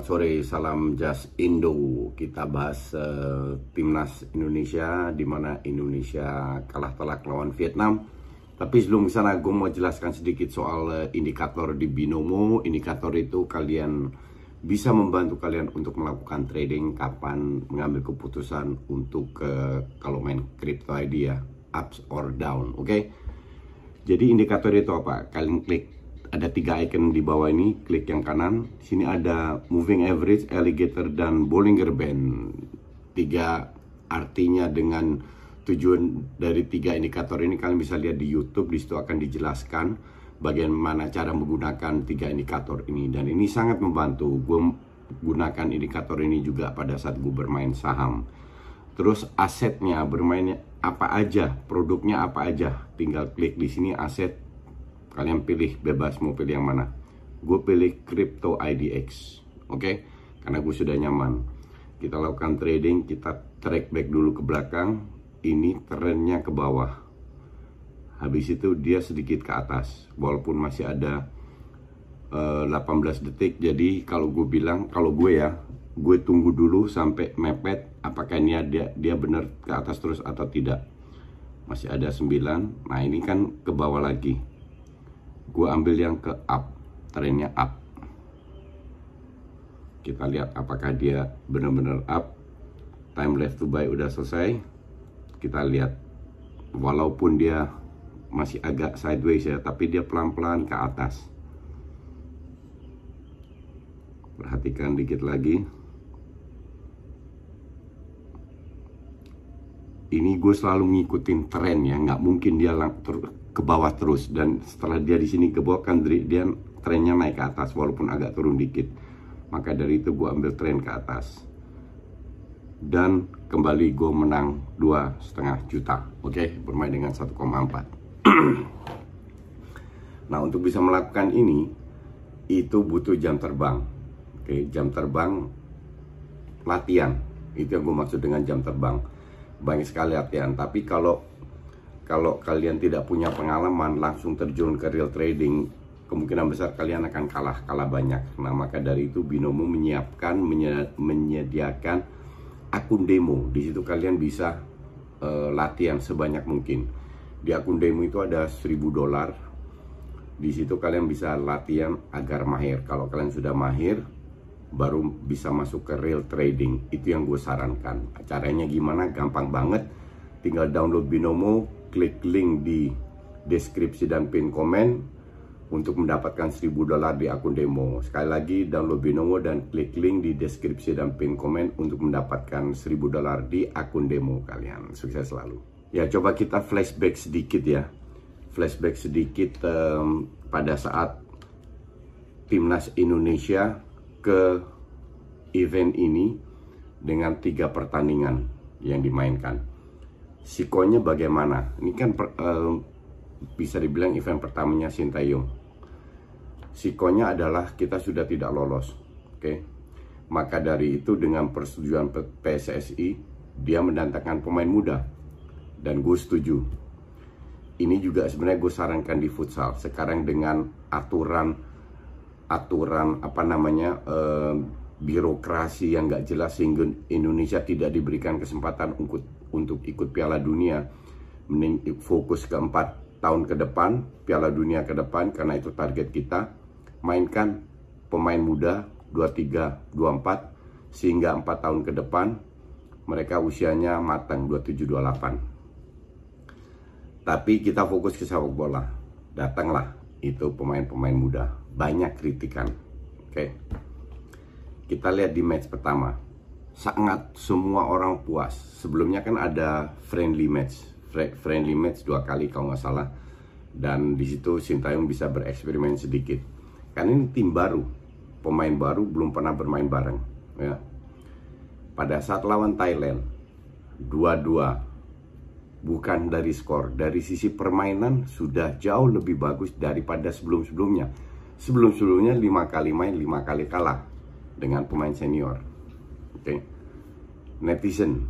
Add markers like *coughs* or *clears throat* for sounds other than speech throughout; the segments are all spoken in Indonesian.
Selamat sore, salam Just Indo. Kita bahas uh, timnas Indonesia, di mana Indonesia kalah telak lawan Vietnam. Tapi sebelum ke sana, gue mau jelaskan sedikit soal uh, indikator di Binomo. Indikator itu kalian bisa membantu kalian untuk melakukan trading kapan mengambil keputusan untuk uh, kalau main crypto ID ya, ups or down, oke? Okay? Jadi indikator itu apa? Kalian klik ada tiga icon di bawah ini, klik yang kanan. Sini ada moving average, alligator, dan Bollinger Band. Tiga artinya dengan tujuan dari tiga indikator ini kalian bisa lihat di YouTube. Di situ akan dijelaskan bagaimana cara menggunakan tiga indikator ini. Dan ini sangat membantu. Gue gunakan indikator ini juga pada saat gue bermain saham. Terus asetnya bermainnya apa aja, produknya apa aja. Tinggal klik di sini aset kalian pilih bebas mau pilih yang mana. Gue pilih crypto IDX oke? Okay? karena gue sudah nyaman. Kita lakukan trading kita track back dulu ke belakang. Ini trennya ke bawah. Habis itu dia sedikit ke atas walaupun masih ada uh, eh, 18 detik. Jadi kalau gue bilang kalau gue ya gue tunggu dulu sampai mepet apakah ini dia dia benar ke atas terus atau tidak. Masih ada 9 nah ini kan ke bawah lagi gue ambil yang ke up trennya up. Kita lihat apakah dia benar-benar up. Time left to buy udah selesai. Kita lihat. Walaupun dia masih agak sideways ya tapi dia pelan-pelan ke atas. Perhatikan dikit lagi. Ini gue selalu ngikutin tren ya nggak mungkin dia ke bawah terus. Dan setelah dia di sini ke bawah kan dia trennya naik ke atas walaupun agak turun dikit. Maka dari itu gue ambil tren ke atas. Dan kembali gue menang dua setengah juta. Oke okay? bermain dengan 1,4 *clears throat* nah untuk bisa melakukan ini itu butuh jam terbang. Oke okay? jam terbang latihan. Itu yang gue maksud dengan jam terbang. Banyak sekali latihan. Tapi kalau kalau kalian tidak punya pengalaman langsung terjun ke real trading kemungkinan besar kalian akan kalah kalah banyak. Nah maka dari itu binomo menyiapkan menyediakan akun demo. Di situ kalian bisa uh, latihan sebanyak mungkin. Di akun demo itu ada 1000 dolar. Di situ kalian bisa latihan agar mahir. Kalau kalian sudah mahir baru bisa masuk ke real trading. Itu yang gue sarankan. Caranya gimana? Gampang banget. Tinggal download binomo klik link di deskripsi dan pin komen untuk mendapatkan 1000 dolar di akun demo. Sekali lagi download Binomo dan klik link di deskripsi dan pin komen untuk mendapatkan 1000 dolar di akun demo kalian. Sukses selalu. Ya coba kita flashback sedikit ya. Flashback sedikit um, pada saat timnas Indonesia ke event ini dengan tiga pertandingan yang dimainkan sikonya bagaimana? Ini kan per, bisa dibilang event pertamanya Sintayong. Sikonya adalah kita sudah tidak lolos, oke? Okay? Maka dari itu dengan persetujuan PSSI dia mendatangkan pemain muda dan gue setuju. Ini juga sebenarnya gue sarankan di futsal. Sekarang dengan aturan aturan apa namanya birokrasi yang gak jelas sehingga Indonesia tidak diberikan kesempatan untuk untuk ikut Piala Dunia mending fokus ke empat tahun ke depan Piala Dunia ke depan karena itu target kita mainkan pemain muda 23 24 sehingga empat tahun ke depan mereka usianya matang 27 28 Tapi kita fokus ke sepak bola. Datanglah itu pemain-pemain muda. Banyak kritikan. Oke. Okay. Kita lihat di match pertama. Sangat semua orang puas. Sebelumnya kan ada friendly match. Friendly match dua kali kalau nggak salah. Dan di situ Sintayong bisa bereksperimen sedikit. Karena ini tim baru. Pemain baru belum pernah bermain bareng. Ya. Pada saat lawan Thailand, dua-dua bukan dari skor, dari sisi permainan sudah jauh lebih bagus daripada sebelum-sebelumnya. Sebelum-sebelumnya lima kali main, lima kali kalah dengan pemain senior. Oke, okay. Netizen,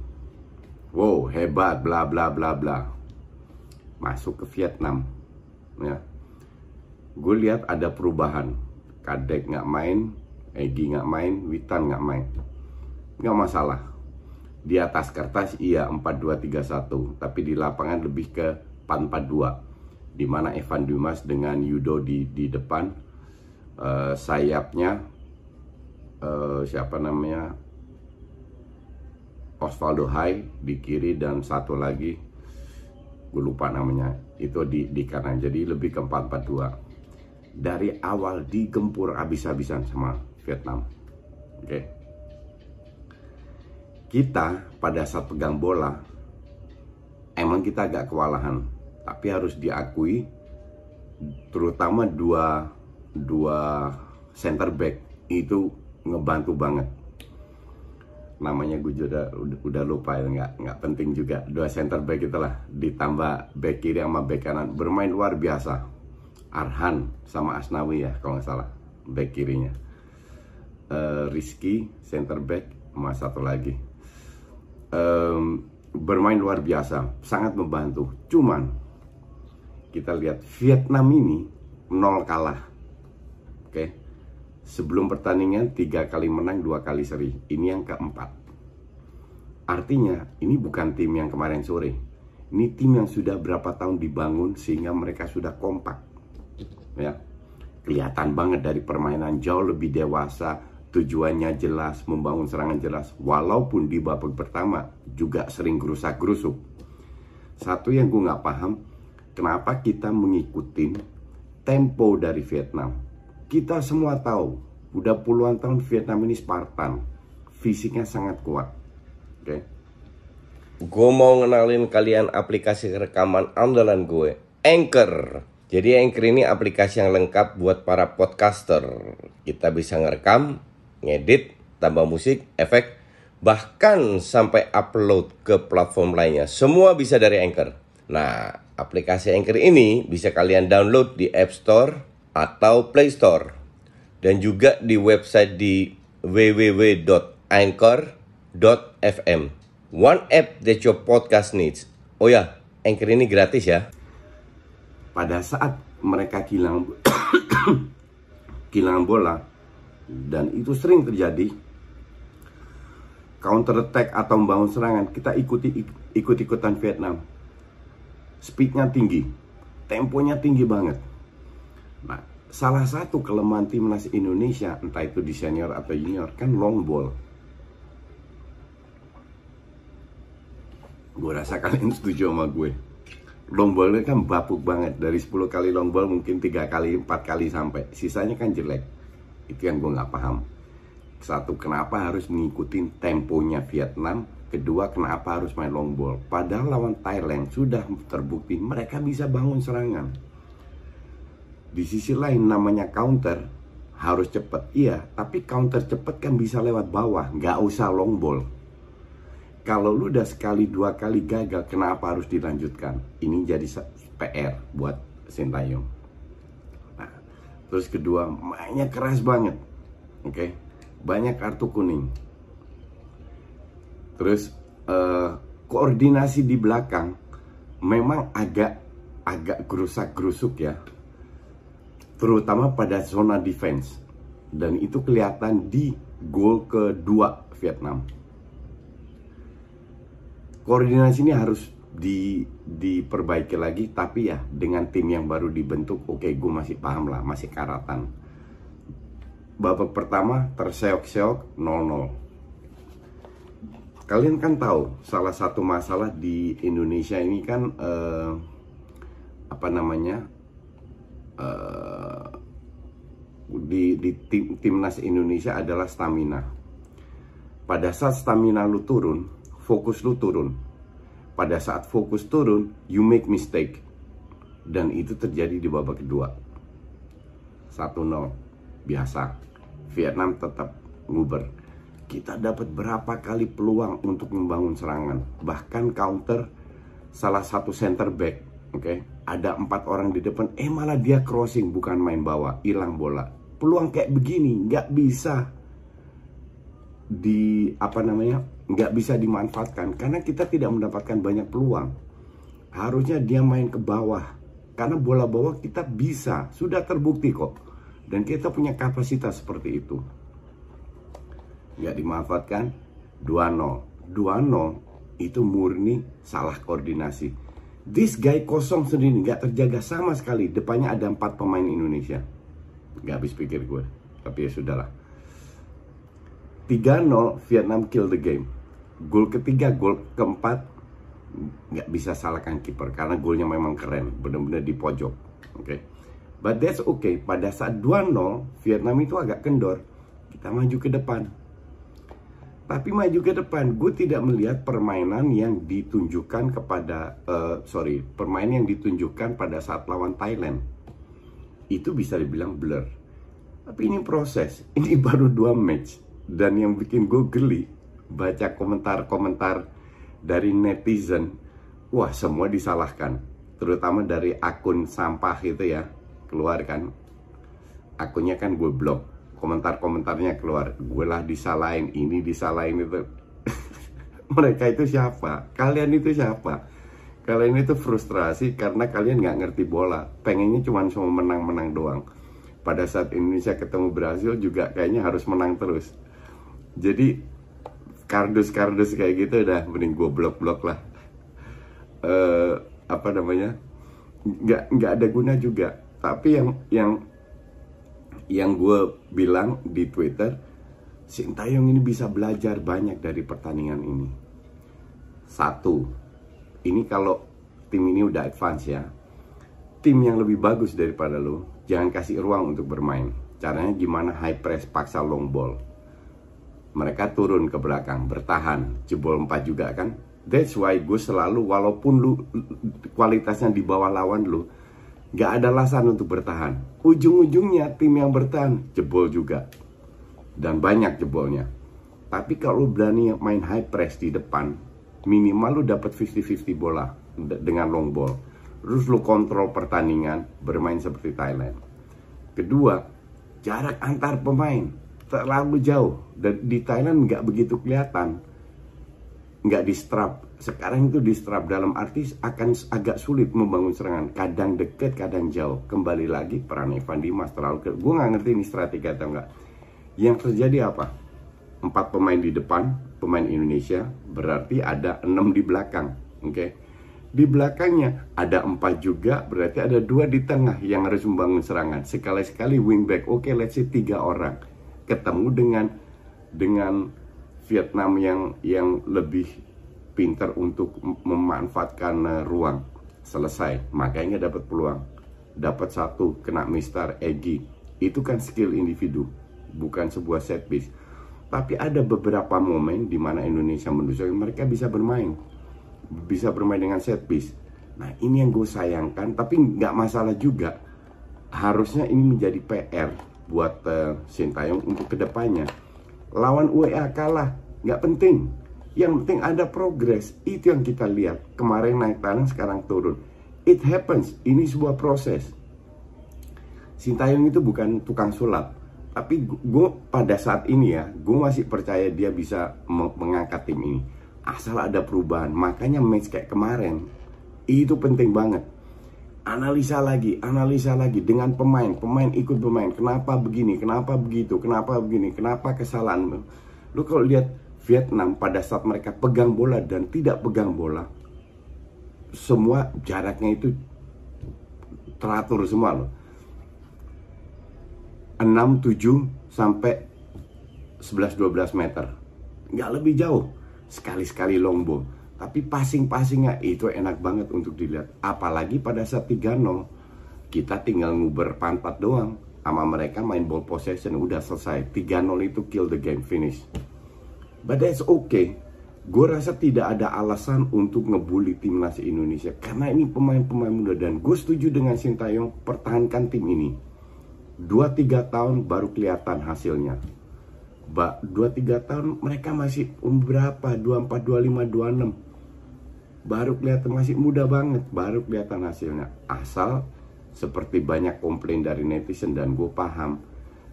wow hebat, bla bla bla bla. Masuk ke Vietnam, ya. Gue lihat ada perubahan. Kadek nggak main, Egi nggak main, Witan nggak main. Nggak masalah di atas kertas iya 4231 tapi di lapangan lebih ke 442 di mana Evan Dimas dengan Yudo di di depan uh, sayapnya uh, siapa namanya Osvaldo Hai di kiri dan satu lagi gue lupa namanya itu di di kanan. Jadi lebih ke 442 dari awal digempur habis-habisan sama Vietnam oke? Okay kita pada saat pegang bola emang kita agak kewalahan tapi harus diakui terutama dua dua center back itu ngebantu banget namanya gue juga udah, udah lupa ya nggak nggak penting juga dua center back itulah ditambah back kiri sama back kanan bermain luar biasa Arhan sama Asnawi ya kalau nggak salah back kirinya uh, Rizky center back sama satu lagi um, bermain luar biasa, sangat membantu. Cuman kita lihat Vietnam ini nol kalah. Oke. Okay? Sebelum pertandingan tiga kali menang, dua kali seri. Ini yang keempat. Artinya ini bukan tim yang kemarin sore. Ini tim yang sudah berapa tahun dibangun sehingga mereka sudah kompak. Ya. Kelihatan banget dari permainan jauh lebih dewasa, tujuannya jelas, membangun serangan jelas, walaupun di babak pertama juga sering gerusak-gerusuk. Satu yang gue nggak paham, kenapa kita mengikuti tempo dari Vietnam. Kita semua tahu, udah puluhan tahun Vietnam ini Spartan, fisiknya sangat kuat. Oke. Okay? Gue mau ngenalin kalian aplikasi rekaman andalan gue, Anchor. Jadi Anchor ini aplikasi yang lengkap buat para podcaster. Kita bisa ngerekam, ngedit, tambah musik, efek, bahkan sampai upload ke platform lainnya. Semua bisa dari Anchor. Nah, aplikasi Anchor ini bisa kalian download di App Store atau Play Store. Dan juga di website di www.anchor.fm. One app that your podcast needs. Oh ya, Anchor ini gratis ya. Pada saat mereka kehilangan *coughs* kehilangan bola, dan itu sering terjadi counter attack atau membangun serangan kita ikuti ikut ikutan Vietnam speednya tinggi temponya tinggi banget nah salah satu kelemahan timnas Indonesia entah itu di senior atau junior kan long ball gue rasa kalian *laughs* setuju sama gue long ball kan bapuk banget dari 10 kali long ball mungkin tiga kali empat kali sampai sisanya kan jelek itu yang gue nggak paham. Satu, kenapa harus mengikuti temponya Vietnam? Kedua, kenapa harus main long ball? Padahal lawan Thailand sudah terbukti mereka bisa bangun serangan. Di sisi lain namanya counter harus cepat. Iya, tapi counter cepat kan bisa lewat bawah, nggak usah long ball. Kalau lu udah sekali dua kali gagal, kenapa harus dilanjutkan? Ini jadi PR buat Sintayong. Terus kedua, mainnya keras banget. Oke. Okay? Banyak kartu kuning. Terus uh, koordinasi di belakang memang agak agak gerusak-gerusuk ya. Terutama pada zona defense. Dan itu kelihatan di gol kedua Vietnam. Koordinasi ini harus di diperbaiki lagi tapi ya dengan tim yang baru dibentuk oke okay, gue masih paham lah masih karatan babak pertama terseok-seok 0-0 kalian kan tahu salah satu masalah di Indonesia ini kan uh, apa namanya uh, di, di tim, timnas Indonesia adalah stamina. Pada saat stamina lu turun, fokus lu turun. Pada saat fokus turun, you make mistake. Dan itu terjadi di babak kedua. 1-0. Biasa. Vietnam tetap nguber. Kita dapat berapa kali peluang untuk membangun serangan. Bahkan counter salah satu center back. Oke, okay? ada empat orang di depan. Eh malah dia crossing bukan main bawah, hilang bola. Peluang kayak begini nggak bisa di apa namanya nggak bisa dimanfaatkan karena kita tidak mendapatkan banyak peluang. Harusnya dia main ke bawah karena bola bawah kita bisa sudah terbukti kok dan kita punya kapasitas seperti itu. Nggak dimanfaatkan 2-0. 2-0 itu murni salah koordinasi. This guy kosong sendiri nggak terjaga sama sekali. Depannya ada empat pemain Indonesia. Nggak habis pikir gue. Tapi ya sudahlah 3-0 Vietnam kill the game. Gol ketiga, gol keempat nggak bisa salahkan kiper karena golnya memang keren, benar-benar di pojok. Oke. Okay. But that's okay. Pada saat 2-0 Vietnam itu agak kendor. Kita maju ke depan. Tapi maju ke depan, gue tidak melihat permainan yang ditunjukkan kepada, uh, sorry, permainan yang ditunjukkan pada saat lawan Thailand. Itu bisa dibilang blur. Tapi ini proses, *laughs* ini baru dua match. Dan yang bikin gue geli baca komentar-komentar dari netizen wah semua disalahkan. Terutama dari akun sampah itu ya. Keluar kan. Akunnya kan gue blok komentar-komentarnya keluar gue lah disalahin ini disalahin itu. *laughs* Mereka itu siapa? Kalian itu siapa? Kalian itu frustrasi karena kalian nggak ngerti bola. Pengennya cuma cuma menang-menang doang. Pada saat Indonesia ketemu Brazil juga kayaknya harus menang terus. Jadi kardus-kardus kayak gitu udah mending gue blok-blok lah. Uh, apa namanya? Nggak nggak ada guna juga. Tapi yang yang yang gue bilang di Twitter Sintayong ini bisa belajar banyak dari pertandingan ini. Satu ini kalau tim ini udah advance ya. Tim yang lebih bagus daripada lo jangan kasih ruang untuk bermain. Caranya gimana high press paksa long ball. Mereka turun ke belakang, bertahan, jebol 4 juga kan. That's why gue selalu, walaupun lu kualitasnya di bawah lawan lu, gak ada alasan untuk bertahan. Ujung-ujungnya tim yang bertahan, jebol juga. Dan banyak jebolnya. Tapi kalau berani main high press di depan, minimal lu dapat 50-50 bola dengan long ball. Terus lu kontrol pertandingan, bermain seperti Thailand. Kedua, jarak antar pemain terlalu jauh dan di Thailand nggak begitu kelihatan nggak di strap sekarang itu di strap dalam arti akan agak sulit membangun serangan. Kadang deket kadang jauh. Kembali lagi peran Evan Dimas terlalu ke gue nggak ngerti ini strategi atau enggak yang terjadi apa? Empat pemain di depan pemain Indonesia berarti ada enam di belakang oke? Okay? di belakangnya ada empat juga berarti ada dua di tengah yang harus membangun serangan. Sekali-sekali wingback oke okay, let's say tiga orang. Ketemu dengan dengan Vietnam yang yang lebih pintar untuk memanfaatkan uh, ruang. Selesai. Makanya dapat peluang. Dapat satu kena Mister Egi. Itu kan skill individu bukan sebuah set piece. Tapi ada beberapa momen di mana Indonesia menunjukkan mereka bisa bermain. Bisa bermain dengan set piece. Nah ini yang gue sayangkan tapi nggak masalah juga. Harusnya ini menjadi PR buat uh, Sintayong untuk ke depannya. Lawan UEA kalah, nggak penting. Yang penting ada progres. Itu yang kita lihat. Kemarin naik tanah, sekarang turun. It happens. Ini sebuah proses. Sintayong itu bukan tukang sulap. Tapi gue pada saat ini ya, gue masih percaya dia bisa mengangkat tim ini. Asal ada perubahan. Makanya match kayak kemarin, itu penting banget analisa lagi, analisa lagi dengan pemain, pemain ikut pemain. Kenapa begini? Kenapa begitu? Kenapa begini? Kenapa kesalahan? Lu kalau lihat Vietnam pada saat mereka pegang bola dan tidak pegang bola, semua jaraknya itu teratur semua loh. 6, 7 sampai 11 12 meter. Nggak lebih jauh. Sekali-sekali long ball. Tapi passing-passingnya itu enak banget untuk dilihat. Apalagi pada saat 3-0, kita tinggal nguber pantat doang. Sama mereka main ball possession, udah selesai. 3-0 itu kill the game, finish. But that's okay. Gue rasa tidak ada alasan untuk ngebully timnas Indonesia. Karena ini pemain-pemain muda. Dan gue setuju dengan Sintayong pertahankan tim ini. 2-3 tahun baru kelihatan hasilnya. 2-3 tahun mereka masih umur berapa? 24, 25, 26 baru kelihatan masih muda banget baru kelihatan hasilnya asal seperti banyak komplain dari netizen dan gue paham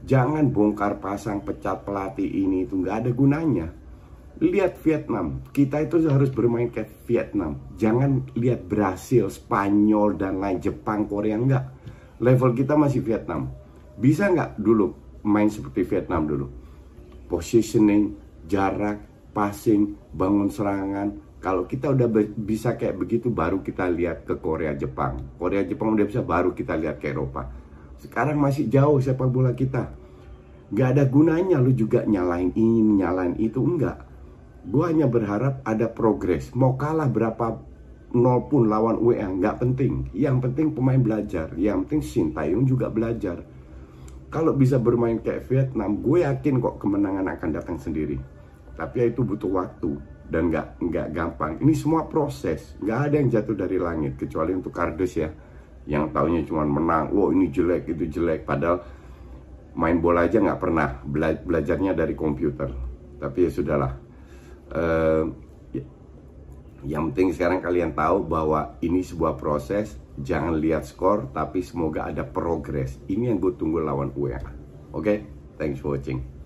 jangan bongkar pasang pecat pelatih ini itu nggak ada gunanya. Lihat Vietnam. Kita itu harus bermain kayak Vietnam. Jangan lihat Brasil Spanyol dan lain Jepang Korea nggak. Level kita masih Vietnam. Bisa nggak dulu main seperti Vietnam dulu? Positioning jarak passing bangun serangan. Kalau kita udah bisa kayak begitu baru kita lihat ke Korea Jepang. Korea Jepang udah bisa baru kita lihat ke Eropa. Sekarang masih jauh sepak bola kita. Gak ada gunanya lu juga nyalain ini, nyalain itu enggak. Gue hanya berharap ada progres. Mau kalah berapa nol pun lawan WA nggak penting. Yang penting pemain belajar. Yang penting Sintayong juga belajar. Kalau bisa bermain kayak Vietnam, gue yakin kok kemenangan akan datang sendiri. Tapi ya itu butuh waktu dan nggak nggak gampang. Ini semua proses, nggak ada yang jatuh dari langit kecuali untuk kardus ya, yang taunya cuma menang. Wow ini jelek itu jelek, padahal main bola aja nggak pernah bela belajarnya dari komputer. Tapi ya sudahlah. Uh, yang penting sekarang kalian tahu bahwa ini sebuah proses. Jangan lihat skor, tapi semoga ada progres. Ini yang gue tunggu lawan UEA. Oke, okay? thanks for watching.